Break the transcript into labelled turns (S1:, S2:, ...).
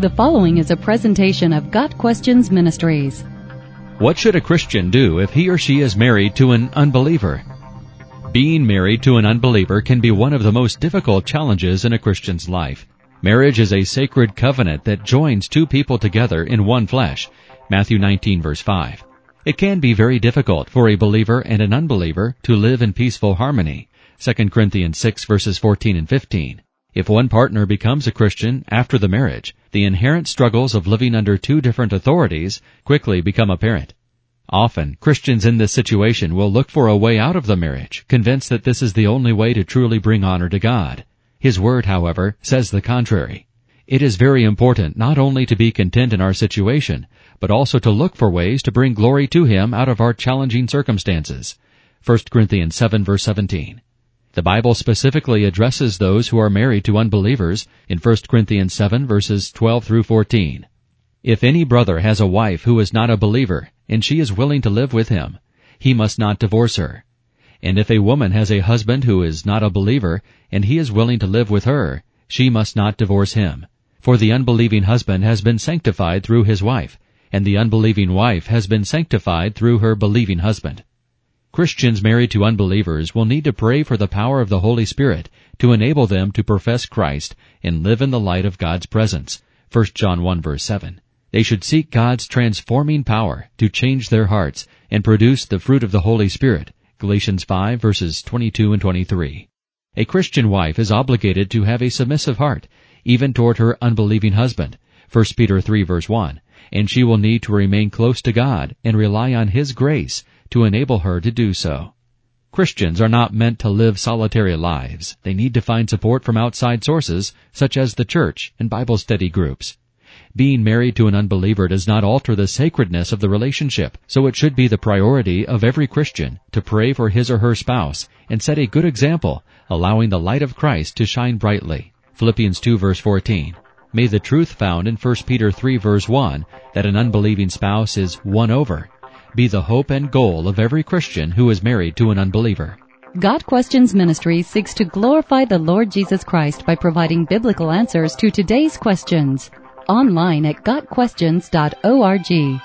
S1: The following is a presentation of Got Questions Ministries.
S2: What should a Christian do if he or she is married to an unbeliever? Being married to an unbeliever can be one of the most difficult challenges in a Christian's life. Marriage is a sacred covenant that joins two people together in one flesh. Matthew 19 verse 5. It can be very difficult for a believer and an unbeliever to live in peaceful harmony. 2 Corinthians 6 verses 14 and 15. If one partner becomes a Christian after the marriage, the inherent struggles of living under two different authorities quickly become apparent. Often, Christians in this situation will look for a way out of the marriage, convinced that this is the only way to truly bring honor to God. His word, however, says the contrary. It is very important not only to be content in our situation, but also to look for ways to bring glory to Him out of our challenging circumstances. 1 Corinthians 7 verse 17. The Bible specifically addresses those who are married to unbelievers in 1 Corinthians 7 verses 12 through 14. If any brother has a wife who is not a believer, and she is willing to live with him, he must not divorce her. And if a woman has a husband who is not a believer, and he is willing to live with her, she must not divorce him. For the unbelieving husband has been sanctified through his wife, and the unbelieving wife has been sanctified through her believing husband. Christians married to unbelievers will need to pray for the power of the Holy Spirit to enable them to profess Christ and live in the light of God's presence. 1 John 1 verse 7. They should seek God's transforming power to change their hearts and produce the fruit of the Holy Spirit. Galatians 5 verses 22 and 23. A Christian wife is obligated to have a submissive heart, even toward her unbelieving husband. 1 Peter 3 verse 1. And she will need to remain close to God and rely on His grace to enable her to do so. Christians are not meant to live solitary lives. They need to find support from outside sources, such as the church and Bible study groups. Being married to an unbeliever does not alter the sacredness of the relationship, so it should be the priority of every Christian to pray for his or her spouse and set a good example, allowing the light of Christ to shine brightly. Philippians 2 verse 14. May the truth found in 1 Peter 3 verse 1 that an unbelieving spouse is won over be the hope and goal of every Christian who is married to an unbeliever.
S1: Got Questions Ministry seeks to glorify the Lord Jesus Christ by providing biblical answers to today's questions. Online at GotQuestions.org.